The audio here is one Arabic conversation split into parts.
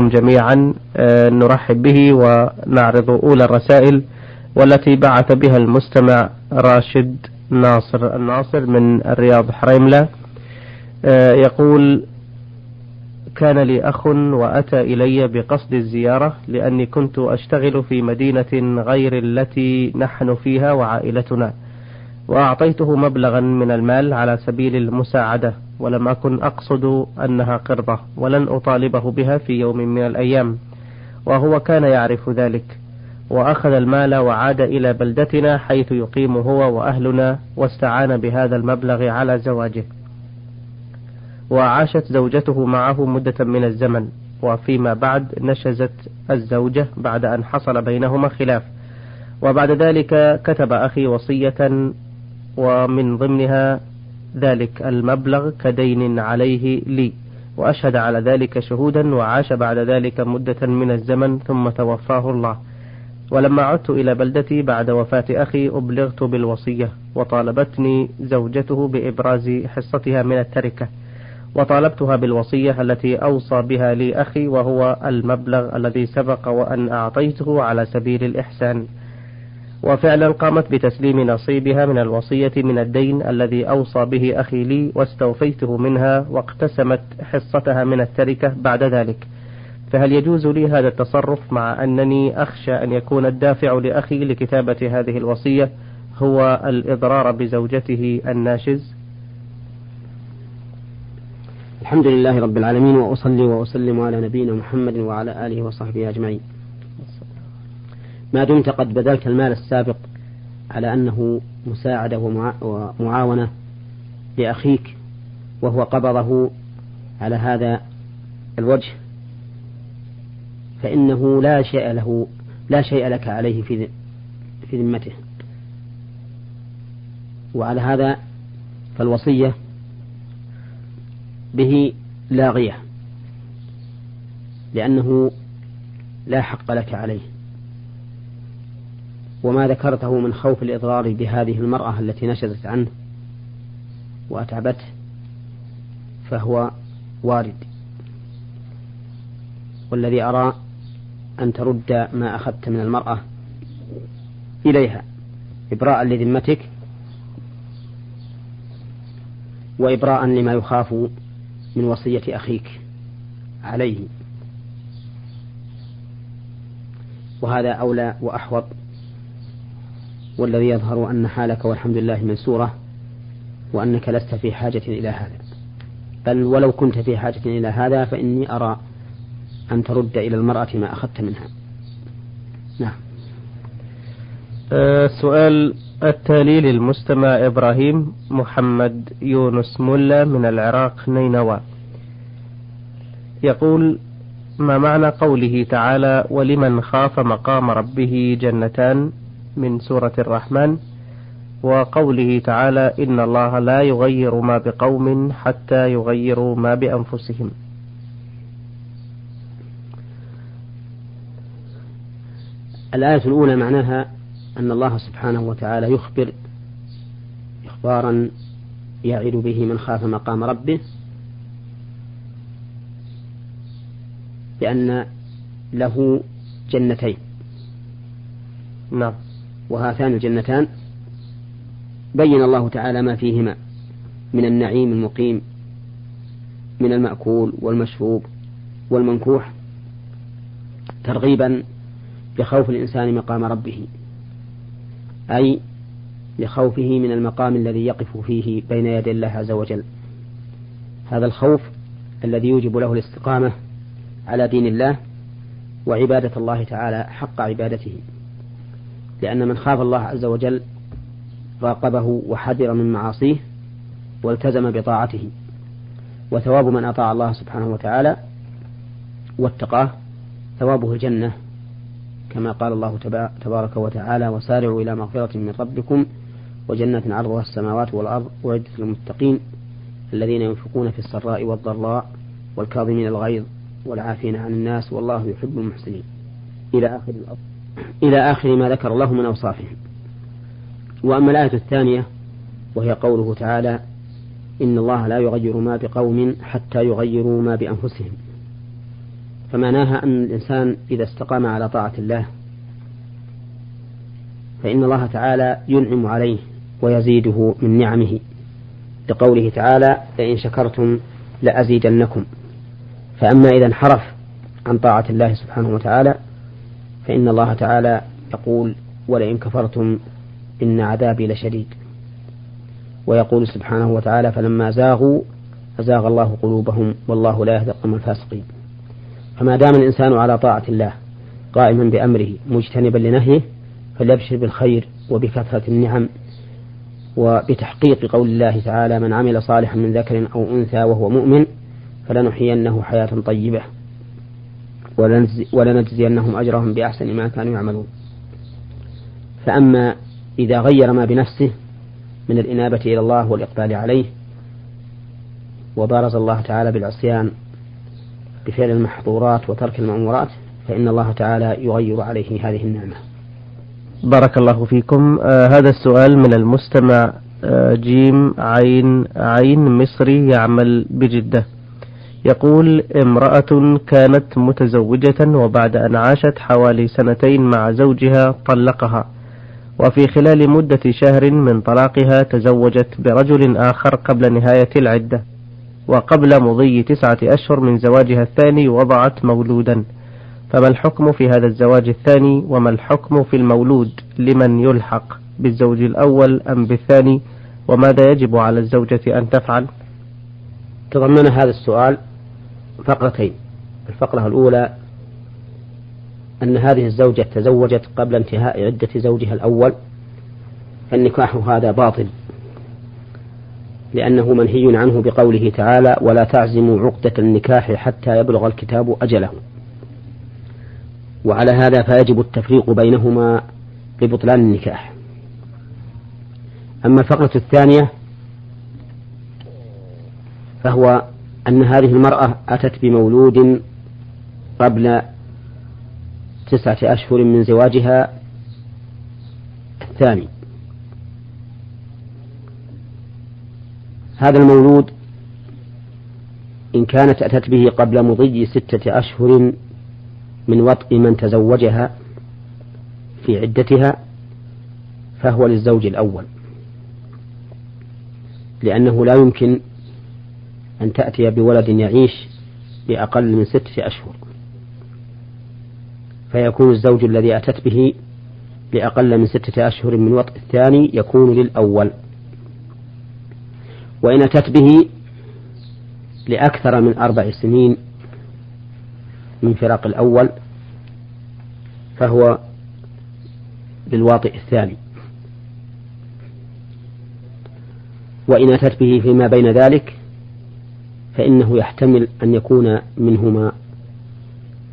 جميعا آه، نرحب به ونعرض أولى الرسائل والتي بعث بها المستمع راشد ناصر الناصر من الرياض حريملة. آه، يقول كان لي أخ وأتى إلي بقصد الزيارة لأني كنت أشتغل في مدينة غير التي نحن فيها وعائلتنا. وأعطيته مبلغا من المال على سبيل المساعدة ولم أكن أقصد أنها قرضة ولن أطالبه بها في يوم من الأيام. وهو كان يعرف ذلك. وأخذ المال وعاد إلى بلدتنا حيث يقيم هو وأهلنا واستعان بهذا المبلغ على زواجه. وعاشت زوجته معه مدة من الزمن. وفيما بعد نشزت الزوجة بعد أن حصل بينهما خلاف. وبعد ذلك كتب أخي وصية ومن ضمنها ذلك المبلغ كدين عليه لي. وأشهد على ذلك شهودا وعاش بعد ذلك مدة من الزمن ثم توفاه الله. ولما عدت إلى بلدتي بعد وفاة أخي أبلغت بالوصية وطالبتني زوجته بإبراز حصتها من التركة. وطالبتها بالوصية التي أوصى بها لي أخي وهو المبلغ الذي سبق وأن أعطيته على سبيل الإحسان. وفعلا قامت بتسليم نصيبها من الوصية من الدين الذي أوصى به أخي لي واستوفيته منها واقتسمت حصتها من التركة بعد ذلك. فهل يجوز لي هذا التصرف مع أنني أخشى أن يكون الدافع لأخي لكتابة هذه الوصية هو الإضرار بزوجته الناشز؟ الحمد لله رب العالمين وأصلي وأسلم على نبينا محمد وعلى آله وصحبه أجمعين. ما دمت قد بذلت المال السابق على أنه مساعدة ومعاونة لأخيك وهو قبضه على هذا الوجه فإنه لا شيء له لا شيء لك عليه في في ذمته. وعلى هذا فالوصية به لاغية لأنه لا حق لك عليه. وما ذكرته من خوف الإضرار بهذه المرأة التي نشزت عنه وأتعبته فهو وارد. والذي أرى أن ترد ما أخذت من المرأة إليها إبراء لذمتك وإبراء لما يخاف من وصية أخيك عليه. وهذا أولى وأحوط. والذي يظهر أن حالك والحمد لله منسورة وأنك لست في حاجة إلى هذا. بل ولو كنت في حاجة إلى هذا فإني أرى أن ترد إلى المرأة ما أخذت منها. نعم. السؤال أه، التالي للمستمع إبراهيم محمد يونس ملا من العراق نينوى. يقول ما معنى قوله تعالى ولمن خاف مقام ربه جنتان من سورة الرحمن وقوله تعالى إن الله لا يغير ما بقوم حتى يغيروا ما بأنفسهم. الآية الأولى معناها أن الله سبحانه وتعالى يخبر إخبارا يعد به من خاف مقام ربه بأن له جنتين. نعم. وهاتان الجنتان. بين الله تعالى ما فيهما من النعيم المقيم من المأكول والمشروب والمنكوح ترغيبا بخوف الإنسان مقام ربه أي لخوفه من المقام الذي يقف فيه بين يدي الله عز وجل. هذا الخوف الذي يوجب له الاستقامة على دين الله وعبادة الله تعالى حق عبادته. لأن من خاف الله عز وجل راقبه وحذر من معاصيه والتزم بطاعته وثواب من أطاع الله سبحانه وتعالى واتقاه ثوابه الجنة كما قال الله تبارك وتعالى وسارعوا إلى مغفرة من ربكم وجنة عرضها السماوات والأرض أعدت للمتقين الذين ينفقون في السراء والضراء والكاظمين الغيظ والعافين عن الناس والله يحب المحسنين. إلى آخر الأرض. إلى آخر ما ذكر الله من أوصافهم. وأما الآية الثانية وهي قوله تعالى إن الله لا يغير ما بقوم حتى يغيروا ما بأنفسهم. فمعناها أن الإنسان إذا استقام على طاعة الله فإن الله تعالى ينعم عليه ويزيده من نعمه. لقوله تعالى لئن شكرتم لأزيدنكم. فأما إذا انحرف عن طاعة الله سبحانه وتعالى فإن الله تعالى يقول ولئن كفرتم إن عذابي لشديد ويقول سبحانه وتعالى فلما زاغوا أزاغ الله قلوبهم والله لا يهدي القوم الفاسقين فما دام الإنسان على طاعة الله قائما بأمره مجتنبا لنهيه فليبشر بالخير وبكثرة النعم وبتحقيق قول الله تعالى من عمل صالحا من ذكر أو أنثى وهو مؤمن فلنحيينه حياة طيبة ولنجزينهم أجرهم بأحسن ما كانوا يعملون. فأما إذا غير ما بنفسه من الإنابة إلى الله والإقبال عليه وبارز الله تعالى بالعصيان بفعل المحظورات وترك المأمورات فإن الله تعالى يغير عليه هذه النعمة. بارك الله فيكم. آه هذا السؤال من المستمع آه جيم عين عين مصري يعمل بجدة. يقول امرأة كانت متزوجة وبعد أن عاشت حوالي سنتين مع زوجها طلقها. وفي خلال مدة شهر من طلاقها تزوجت برجل آخر قبل نهاية العدة وقبل مضي تسعة أشهر من زواجها الثاني وضعت مولودا. فما الحكم في هذا الزواج الثاني وما الحكم في المولود؟ لمن يلحق بالزوج الأول أم بالثاني؟ وماذا يجب على الزوجة أن تفعل؟ تضمن هذا السؤال فقرتين. الفقرة الأولى أن هذه الزوجة تزوجت قبل انتهاء عدة زوجها الأول فالنكاح هذا باطل لأنه منهي عنه بقوله تعالى ولا تعزموا عقدة النكاح حتى يبلغ الكتاب أجله وعلى هذا فيجب التفريق بينهما لبطلان النكاح. أما الفقرة الثانية فهو أن هذه المرأة أتت بمولود قبل تسعة أشهر من زواجها الثاني. هذا المولود إن كانت أتت به قبل مضي ستة أشهر من وطء من تزوجها في عدتها فهو للزوج الأول. لأنه لا يمكن أن تأتي بولد يعيش بأقل من ستة أشهر. فيكون الزوج الذي أتت به لأقل من ستة أشهر من وطء الثاني يكون للأول. وإن أتت به لأكثر من أربع سنين من فراق الأول فهو للواطئ الثاني. وإن أتت به فيما بين ذلك فإنه يحتمل أن يكون منهما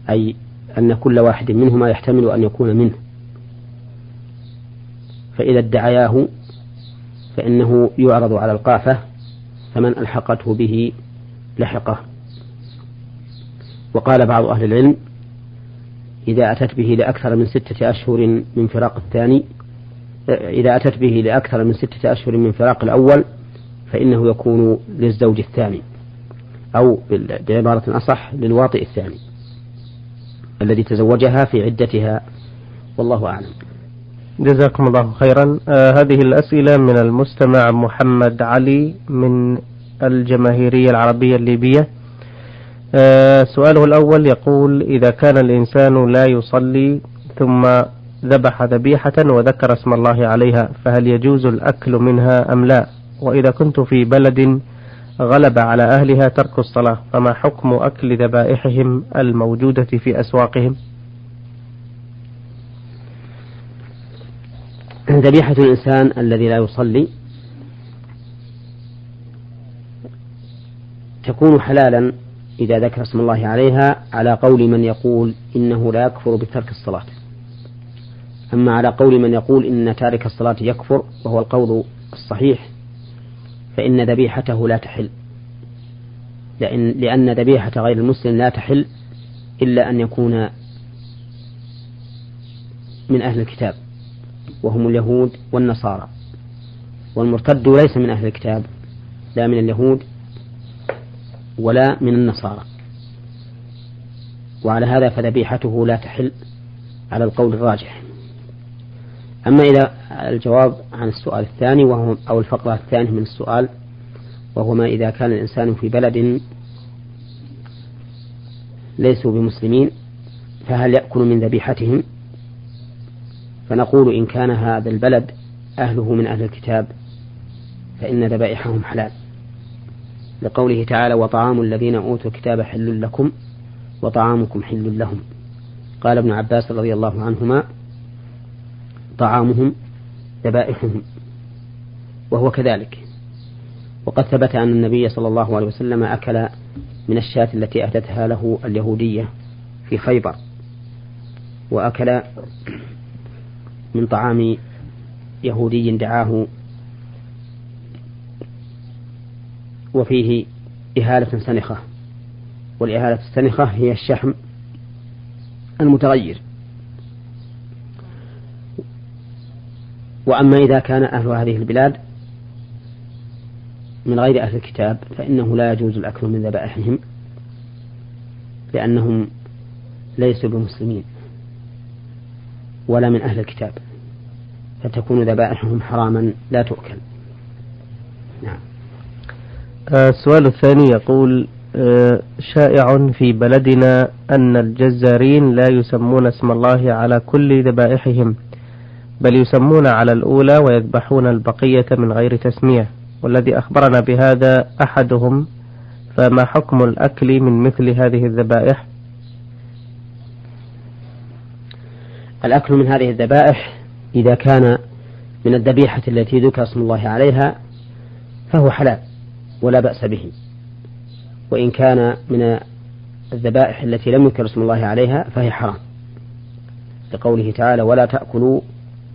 أي أن كل واحد منهما يحتمل أن يكون منه. فإذا ادعياه فإنه يعرض على القافة فمن ألحقته به لحقه. وقال بعض أهل العلم إذا أتت به لأكثر من ستة أشهر من فراق الثاني إذا أتت به لأكثر من ستة أشهر من فراق الأول فإنه يكون للزوج الثاني. أو بعبارة أصح للواطئ الثاني الذي تزوجها في عدتها. والله أعلم. جزاكم الله خيرا. آه هذه الأسئلة من المستمع محمد علي من الجماهيرية العربية الليبية. آه سؤاله الأول يقول إذا كان الإنسان لا يصلي ثم ذبح ذبيحة وذكر اسم الله عليها فهل يجوز الأكل منها أم لا؟ وإذا كنت في بلد غلب على أهلها ترك الصلاة. فما حكم أكل ذبائحهم الموجودة في أسواقهم؟ ذبيحة الإنسان الذي لا يصلي تكون حلالا إذا ذكر اسم الله عليها على قول من يقول إنه لا يكفر بترك الصلاة. أما على قول من يقول إن تارك الصلاة يكفر وهو القول الصحيح فإن ذبيحته لا تحل. لأن, لأن ذبيحة غير المسلم لا تحل إلا أن يكون من أهل الكتاب وهم اليهود والنصارى. والمرتد ليس من أهل الكتاب لا من اليهود ولا من النصارى. وعلى هذا فذبيحته لا تحل على القول الراجح. أما إذا الجواب عن السؤال الثاني وهو أو الفقرة الثانية من السؤال وهو ما إذا كان الإنسان في بلد ليسوا بمسلمين فهل يأكل من ذبيحتهم؟ فنقول إن كان هذا البلد أهله من أهل الكتاب فإن ذبائحهم حلال. لقوله تعالى وطعام الذين أوتوا الكتاب حل لكم وطعامكم حل لهم. قال ابن عباس رضي الله عنهما طعامهم ذبائحهم وهو كذلك. وقد ثبت أن النبي صلى الله عليه وسلم أكل من الشاة التي أهدتها له اليهودية في خيبر وأكل من طعام يهودي دعاه وفيه إهالة سنخة. والإهالة السنخة هي الشحم المتغير. وأما إذا كان أهل هذه البلاد من غير أهل الكتاب فإنه لا يجوز الأكل من ذبائحهم لأنهم ليسوا بمسلمين ولا من أهل الكتاب فتكون ذبائحهم حراما لا تؤكل. نعم. آه، السؤال الثاني يقول آه، شائع في بلدنا أن الجزارين لا يسمون اسم الله على كل ذبائحهم. بل يسمون على الأولى ويذبحون البقية من غير تسمية. والذي أخبرنا بهذا أحدهم فما حكم الأكل من مثل هذه الذبائح؟ الأكل من هذه الذبائح إذا كان من الذبيحة التي ذكر اسم الله عليها فهو حلال ولا بأس به. وإن كان من الذبائح التي لم يذكر اسم الله عليها فهي حرام. لقوله تعالى ولا تأكلوا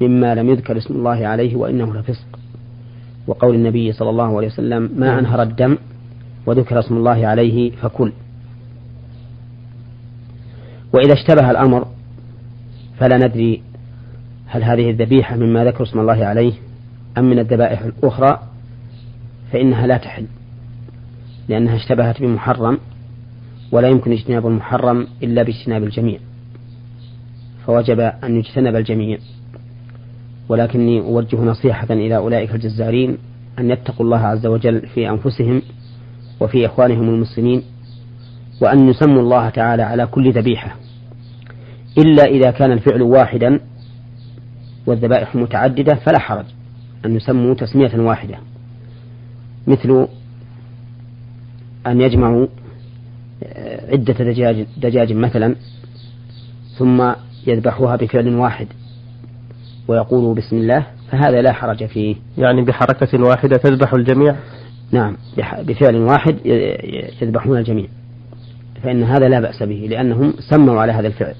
مما لم يذكر اسم الله عليه وإنه لفسق. وقول النبي صلى الله عليه وسلم ما أنهر الدم وذكر اسم الله عليه فكل. وإذا اشتبه الأمر فلا ندري هل هذه الذبيحة مما ذكر اسم الله عليه أم من الذبائح الأخرى فإنها لا تحل لأنها اشتبهت بمحرم ولا يمكن اجتناب المحرم إلا باجتناب الجميع. فوجب أن يجتنب الجميع. ولكني أوجه نصيحة إلى أولئك الجزارين أن يتقوا الله عز وجل في أنفسهم وفي إخوانهم المسلمين وأن يسموا الله تعالى على كل ذبيحة إلا إذا كان الفعل واحدا والذبائح متعددة فلا حرج أن يسموا تسمية واحدة مثل أن يجمعوا آه، عدة دجاج, دجاج مثلا ثم يذبحوها بفعل واحد. ويقولوا بسم الله فهذا لا حرج فيه. يعني بحركة واحدة تذبح الجميع؟ نعم بفعل واحد يذبحون الجميع. فإن هذا لا بأس به لأنهم سموا على هذا الفعل.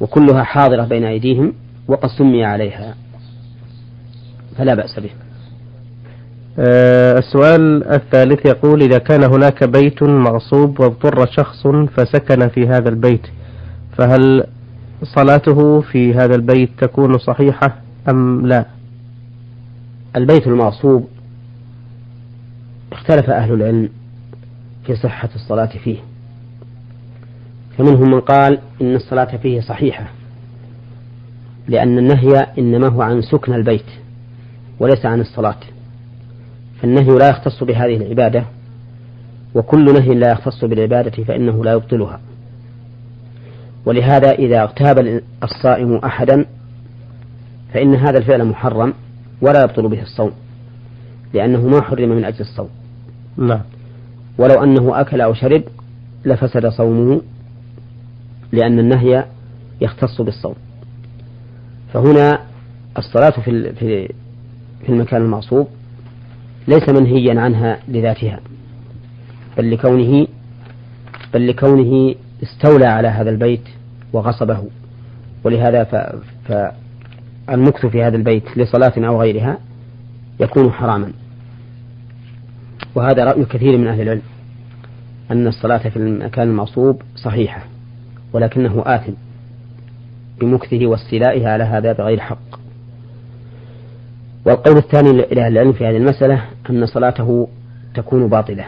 وكلها حاضرة بين أيديهم وقد سمي عليها. فلا بأس به. أه السؤال الثالث يقول إذا كان هناك بيت مغصوب واضطر شخص فسكن في هذا البيت فهل صلاته في هذا البيت تكون صحيحة أم لا؟ البيت المغصوب اختلف أهل العلم في صحة الصلاة فيه. فمنهم من قال إن الصلاة فيه صحيحة لأن النهي إنما هو عن سكن البيت وليس عن الصلاة. فالنهي لا يختص بهذه العبادة وكل نهي لا يختص بالعبادة فإنه لا يبطلها. ولهذا إذا اغتاب الصائم أحدا فإن هذا الفعل محرم ولا يبطل به الصوم لأنه ما حرم من أجل الصوم. نعم. ولو أنه أكل أو شرب لفسد صومه لأن النهي يختص بالصوم. فهنا الصلاة في في المكان المغصوب ليس منهيا عنها لذاتها بل لكونه بل لكونه استولى على هذا البيت وغصبه. ولهذا فالمكث في هذا البيت لصلاة أو غيرها يكون حراما. وهذا رأي كثير من أهل العلم أن الصلاة في المكان المغصوب صحيحة ولكنه آثم بمكثه واستيلائه على هذا بغير حق. والقول الثاني لأهل العلم في هذه المسألة أن صلاته تكون باطلة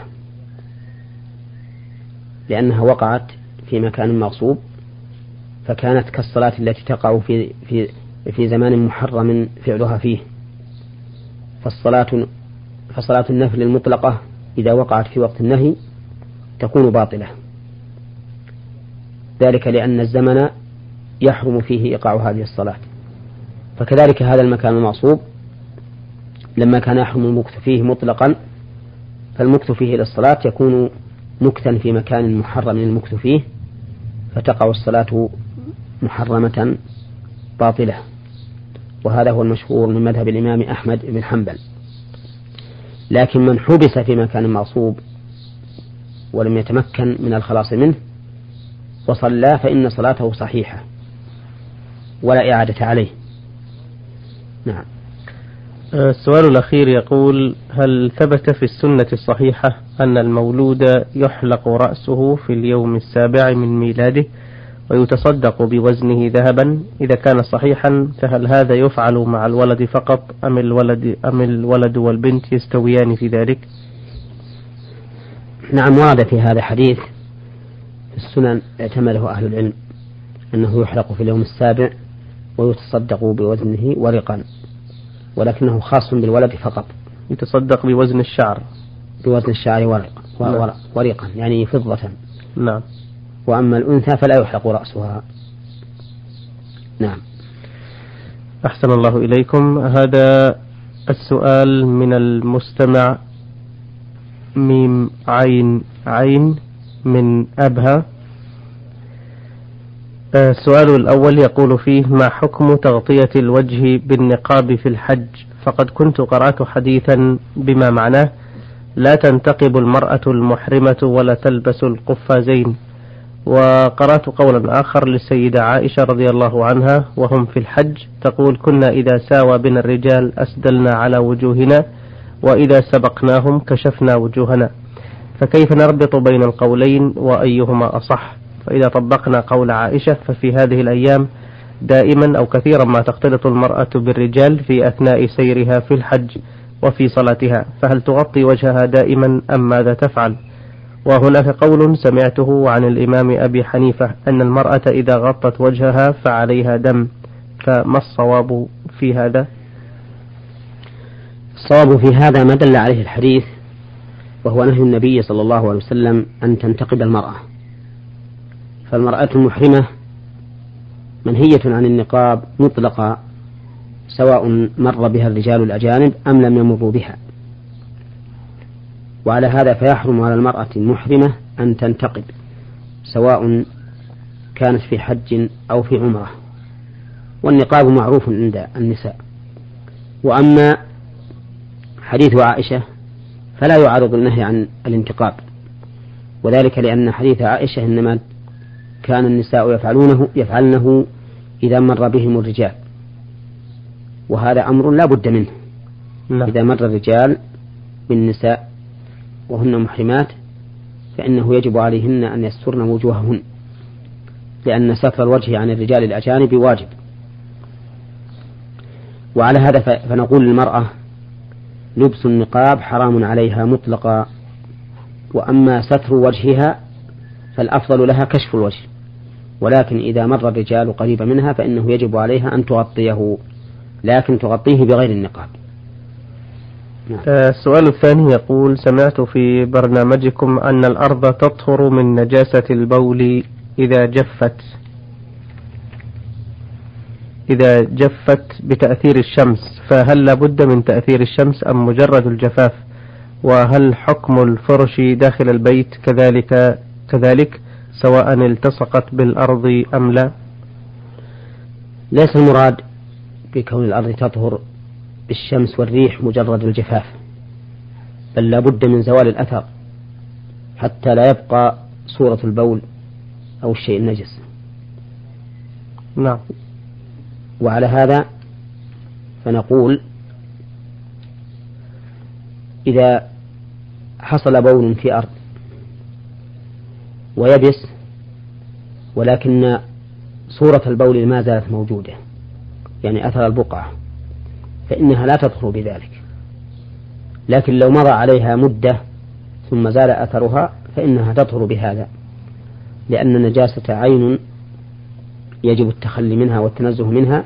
لأنها وقعت في مكان مغصوب فكانت كالصلاة التي تقع في في في زمان محرم فعلها فيه. فالصلاة فصلاة النفل المطلقة إذا وقعت في وقت النهي تكون باطلة. ذلك لأن الزمن يحرم فيه إيقاع هذه الصلاة. فكذلك هذا المكان المعصوب لما كان يحرم المكث فيه مطلقا فالمكث فيه إلى الصلاة يكون مكثا في مكان محرم المكث فيه. فتقع الصلاة محرمة باطلة. وهذا هو المشهور من مذهب الإمام أحمد بن حنبل. لكن من حبس في مكان معصوب ولم يتمكن من الخلاص منه وصلى فإن صلاته صحيحة ولا إعادة عليه. نعم. السؤال الأخير يقول هل ثبت في السنة الصحيحة أن المولود يحلق رأسه في اليوم السابع من ميلاده ويتصدق بوزنه ذهبا إذا كان صحيحا فهل هذا يفعل مع الولد فقط أم الولد أم الولد والبنت يستويان في ذلك؟ نعم ورد في هذا حديث في السنن اعتمده أهل العلم أنه يحلق في اليوم السابع ويتصدق بوزنه ورقا ولكنه خاص بالولد فقط. يتصدق بوزن الشعر. بوزن الشعر ورق نعم. ورقا يعني فضة. نعم. وأما الأنثى فلا يحلق رأسها. نعم. أحسن الله إليكم. هذا السؤال من المستمع ميم عين عين من أبها. السؤال الأول يقول فيه ما حكم تغطية الوجه بالنقاب في الحج؟ فقد كنت قرأت حديثا بما معناه لا تنتقب المرأة المحرمة ولا تلبس القفازين وقرأت قولا آخر للسيدة عائشة رضي الله عنها وهم في الحج تقول كنا إذا ساوى بنا الرجال أسدلنا على وجوهنا وإذا سبقناهم كشفنا وجوهنا فكيف نربط بين القولين وأيهما أصح؟ فإذا طبقنا قول عائشة ففي هذه الأيام دائما أو كثيرا ما تختلط المرأة بالرجال في أثناء سيرها في الحج وفي صلاتها فهل تغطي وجهها دائما أم ماذا تفعل؟ وهناك قول سمعته عن الإمام أبي حنيفة أن المرأة إذا غطت وجهها فعليها دم فما الصواب في هذا؟ الصواب في هذا ما دل عليه الحديث وهو نهي النبي صلى الله عليه وسلم أن تنتقد المرأة. فالمرأة المحرمة منهية عن النقاب مطلقا سواء مر بها الرجال الأجانب أم لم يمروا بها. وعلى هذا فيحرم على المرأة المحرمة أن تنتقب سواء كانت في حج أو في عمرة. والنقاب معروف عند النساء. وأما حديث عائشة فلا يعارض النهي عن الانتقاب. وذلك لأن حديث عائشة إنما كان النساء يفعلونه يفعلنه إذا مر بهم الرجال. وهذا أمر لا بد منه. لا. إذا مر الرجال بالنساء وهن محرمات فإنه يجب عليهن أن يسترن وجوههن لأن ستر الوجه عن الرجال الأجانب واجب. وعلى هذا فنقول للمرأة لبس النقاب حرام عليها مطلقا وأما ستر وجهها فالأفضل لها كشف الوجه. ولكن إذا مر الرجال قريبا منها فإنه يجب عليها أن تغطيه لكن تغطيه بغير النقاب. نعم. آه، السؤال الثاني يقول سمعت في برنامجكم أن الأرض تطهر من نجاسة البول إذا جفت إذا جفت بتأثير الشمس فهل لابد من تأثير الشمس أم مجرد الجفاف؟ وهل حكم الفرش داخل البيت كذلك كذلك؟ سواء التصقت بالأرض أم لا. ليس المراد بكون الأرض تطهر بالشمس والريح مجرد الجفاف بل لا بد من زوال الأثر حتى لا يبقى صورة البول أو الشيء النجس. نعم. وعلى هذا فنقول إذا حصل بول في أرض ويبس ولكن صورة البول ما زالت موجودة يعني أثر البقعة فإنها لا تطهر بذلك. لكن لو مضى عليها مدة ثم زال أثرها فإنها تطهر بهذا لأن النجاسة عين يجب التخلي منها والتنزه منها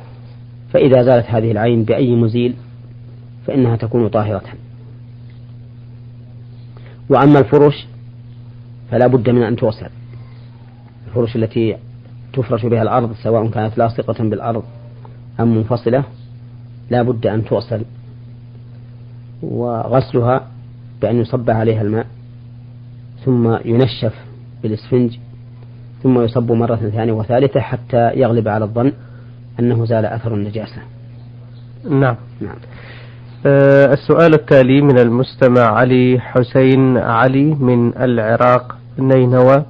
فإذا زالت هذه العين بأي مزيل فإنها تكون طاهرة. وأما الفرش فلا بد من أن توصل. الفرش التي تفرش بها الأرض سواء كانت لاصقة بالأرض أم منفصلة لا بد أن توصل. وغسلها بأن يصب عليها الماء ثم ينشف بالإسفنج ثم يصب مرة ثانية وثالثة حتى يغلب على الظن أنه زال أثر النجاسة. نعم, نعم. أه السؤال التالي من المستمع علي حسين علي من العراق. نينوى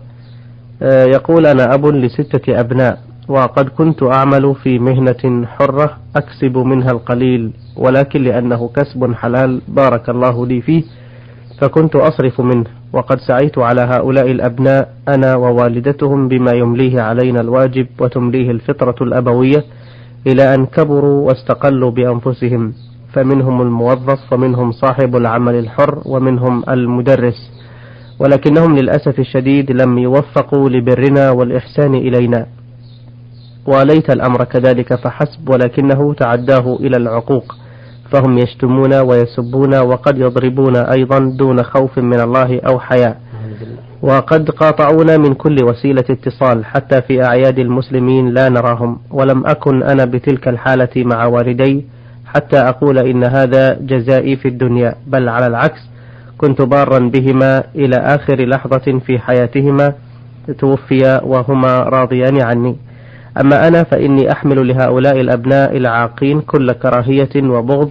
أه يقول أنا أب لستة أبناء وقد كنت أعمل في مهنة حرة أكسب منها القليل ولكن لأنه كسب حلال بارك الله لي فيه فكنت أصرف منه وقد سعيت على هؤلاء الأبناء أنا ووالدتهم بما يمليه علينا الواجب وتمليه الفطرة الأبوية إلى أن كبروا واستقلوا بأنفسهم فمنهم الموظف ومنهم صاحب العمل الحر ومنهم المدرس. ولكنهم للأسف الشديد لم يوفقوا لبرنا والإحسان إلينا. وليت الأمر كذلك فحسب ولكنه تعداه إلى العقوق. فهم يشتمون ويسبون وقد يضربون أيضا دون خوف من الله أو حياء. وقد قاطعونا من كل وسيلة اتصال حتى في أعياد المسلمين لا نراهم. ولم أكن أنا بتلك الحالة مع والدي حتى أقول إن هذا جزائي في الدنيا بل على العكس كنت بارا بهما إلى آخر لحظة في حياتهما توفيا وهما راضيان عني. أما أنا فإني أحمل لهؤلاء الأبناء العاقين كل كراهية وبغض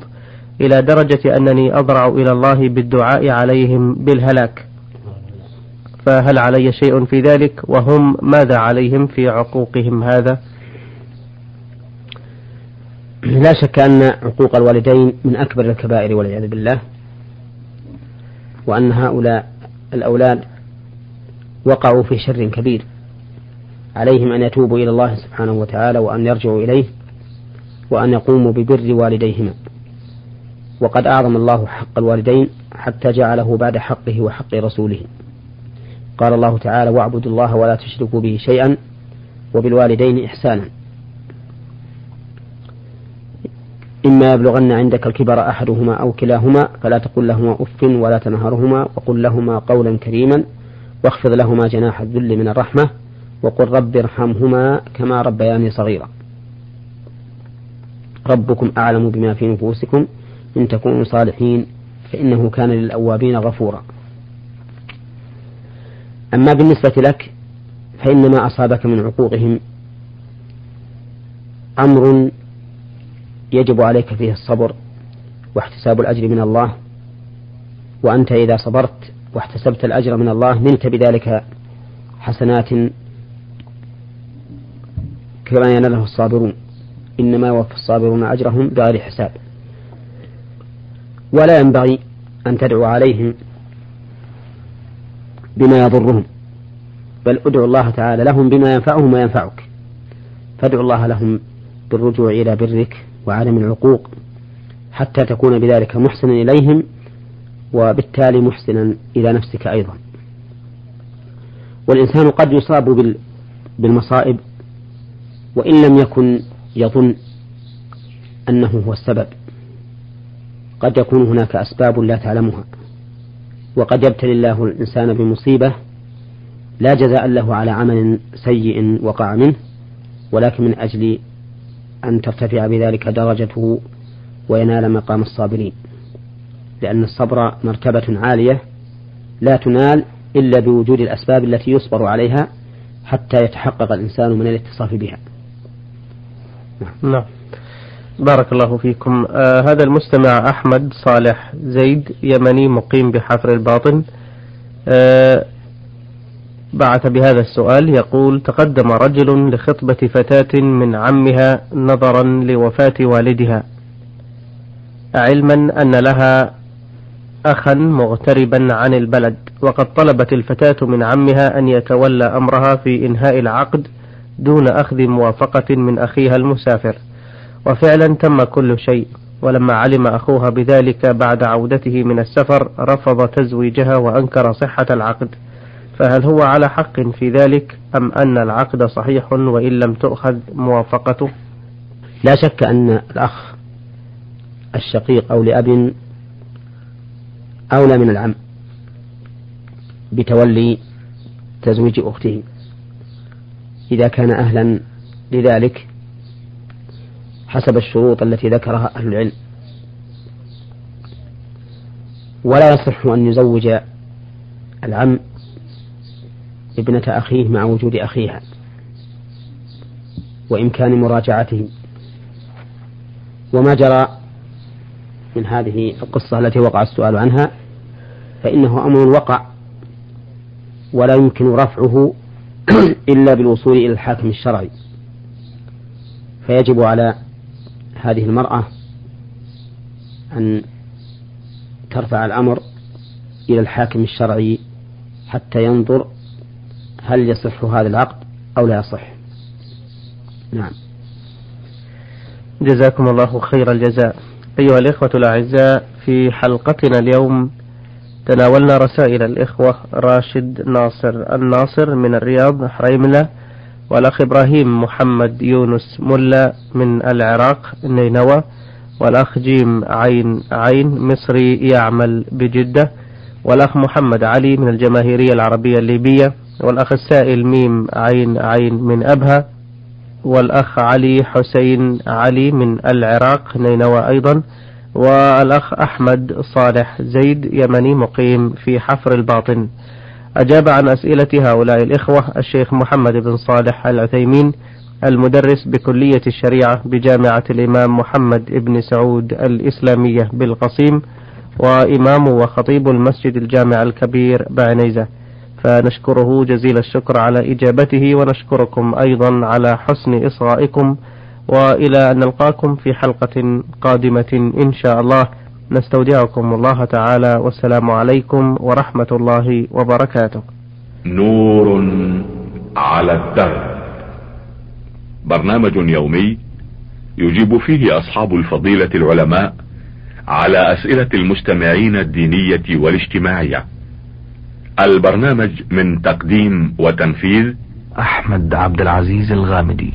إلى درجة أنني أضرع إلى الله بالدعاء عليهم بالهلاك. فهل علي شيء في ذلك؟ وهم ماذا عليهم في عقوقهم هذا؟ لا شك أن عقوق الوالدين من أكبر الكبائر والعياذ بالله. وأن هؤلاء الأولاد وقعوا في شر كبير عليهم أن يتوبوا إلى الله سبحانه وتعالى وأن يرجعوا إليه وأن يقوموا ببر والديهما. وقد أعظم الله حق الوالدين حتى جعله بعد حقه وحق رسوله. قال الله تعالى واعبدوا الله ولا تشركوا به شيئا وبالوالدين إحسانا. إما يبلغن عندك الكبر أحدهما أو كلاهما فلا تقل لهما أف ولا تنهرهما وقل لهما قولا كريما واخفض لهما جناح الذل من الرحمة وقل رب ارحمهما كما ربياني صغيرا. ربكم أعلم بما في نفوسكم. إن تكونوا صالحين فإنه كان للأوابين غفورا. أما بالنسبة لك فإن ما أصابك من عقوقهم أمر يجب عليك فيه الصبر واحتساب الأجر من الله. وأنت إذا صبرت واحتسبت الأجر من الله نلت بذلك حسنات كما يناله الصابرون. إنما يوفى الصابرون أجرهم بغير حساب. ولا ينبغي أن تدعو عليهم بما يضرهم بل ادعو الله تعالى لهم بما ينفعهم وينفعك. فادعو الله لهم بالرجوع إلى برك وعدم العقوق حتى تكون بذلك محسنا إليهم وبالتالي محسنا إلى نفسك أيضا. والإنسان قد يصاب بالمصائب وإن لم يكن يظن أنه هو السبب. قد يكون هناك أسباب لا تعلمها وقد يبتلي الله الإنسان بمصيبة لا جزاء له على عمل سيء وقع منه ولكن من أجل أن ترتفع بذلك درجته وينال مقام الصابرين لأن الصبر مرتبة عالية لا تنال إلا بوجود الأسباب التي يصبر عليها حتى يتحقق الإنسان من الاتصاف بها. نعم. بارك الله فيكم. آه هذا المستمع أحمد صالح زيد يمني مقيم بحفر الباطن. آه بعث بهذا السؤال يقول تقدم رجل لخطبة فتاة من عمها نظرا لوفاة والدها. علما أن لها أخا مغتربا عن البلد وقد طلبت الفتاة من عمها أن يتولى أمرها في إنهاء العقد دون أخذ موافقة من أخيها المسافر. وفعلا تم كل شيء ولما علم أخوها بذلك بعد عودته من السفر رفض تزويجها وأنكر صحة العقد. فهل هو على حق في ذلك أم أن العقد صحيح وإن لم تؤخذ موافقته؟ لا شك أن الأخ الشقيق أو لأب أولى من العم بتولي تزويج أخته. إذا كان أهلا لذلك حسب الشروط التي ذكرها أهل العلم. ولا يصح أن يزوج العم ابنة أخيه مع وجود أخيها وإمكان مراجعته. وما جرى من هذه القصة التي وقع السؤال عنها فإنه أمر وقع ولا يمكن رفعه إلا بالوصول إلى الحاكم الشرعي. فيجب على هذه المرأة أن ترفع الأمر إلى الحاكم الشرعي حتى ينظر هل يصح هذا العقد أو لا يصح؟ نعم. جزاكم الله خير الجزاء. أيها الإخوة الأعزاء في حلقتنا اليوم تناولنا رسائل الإخوة راشد ناصر الناصر من الرياض حريملة والأخ إبراهيم محمد يونس ملا من العراق نينوى والأخ جيم عين عين مصري يعمل بجدة والأخ محمد علي من الجماهيرية العربية الليبية والأخ السائل ميم عين عين من أبها والأخ علي حسين علي من العراق نينوى أيضا والأخ أحمد صالح زيد يمني مقيم في حفر الباطن. أجاب عن أسئلة هؤلاء الإخوة الشيخ محمد بن صالح العثيمين المدرس بكلية الشريعة بجامعة الإمام محمد بن سعود الإسلامية بالقصيم وإمام وخطيب المسجد الجامع الكبير بعنيزة. فنشكره جزيل الشكر على إجابته ونشكركم أيضا على حسن إصغائكم وإلى أن نلقاكم في حلقة قادمة إن شاء الله. نستودعكم الله تعالى والسلام عليكم ورحمة الله وبركاته. نور على الدرب. برنامج يومي يجيب فيه أصحاب الفضيلة العلماء على أسئلة المستمعين الدينية والاجتماعية. البرنامج من تقديم وتنفيذ أحمد عبد العزيز الغامدي.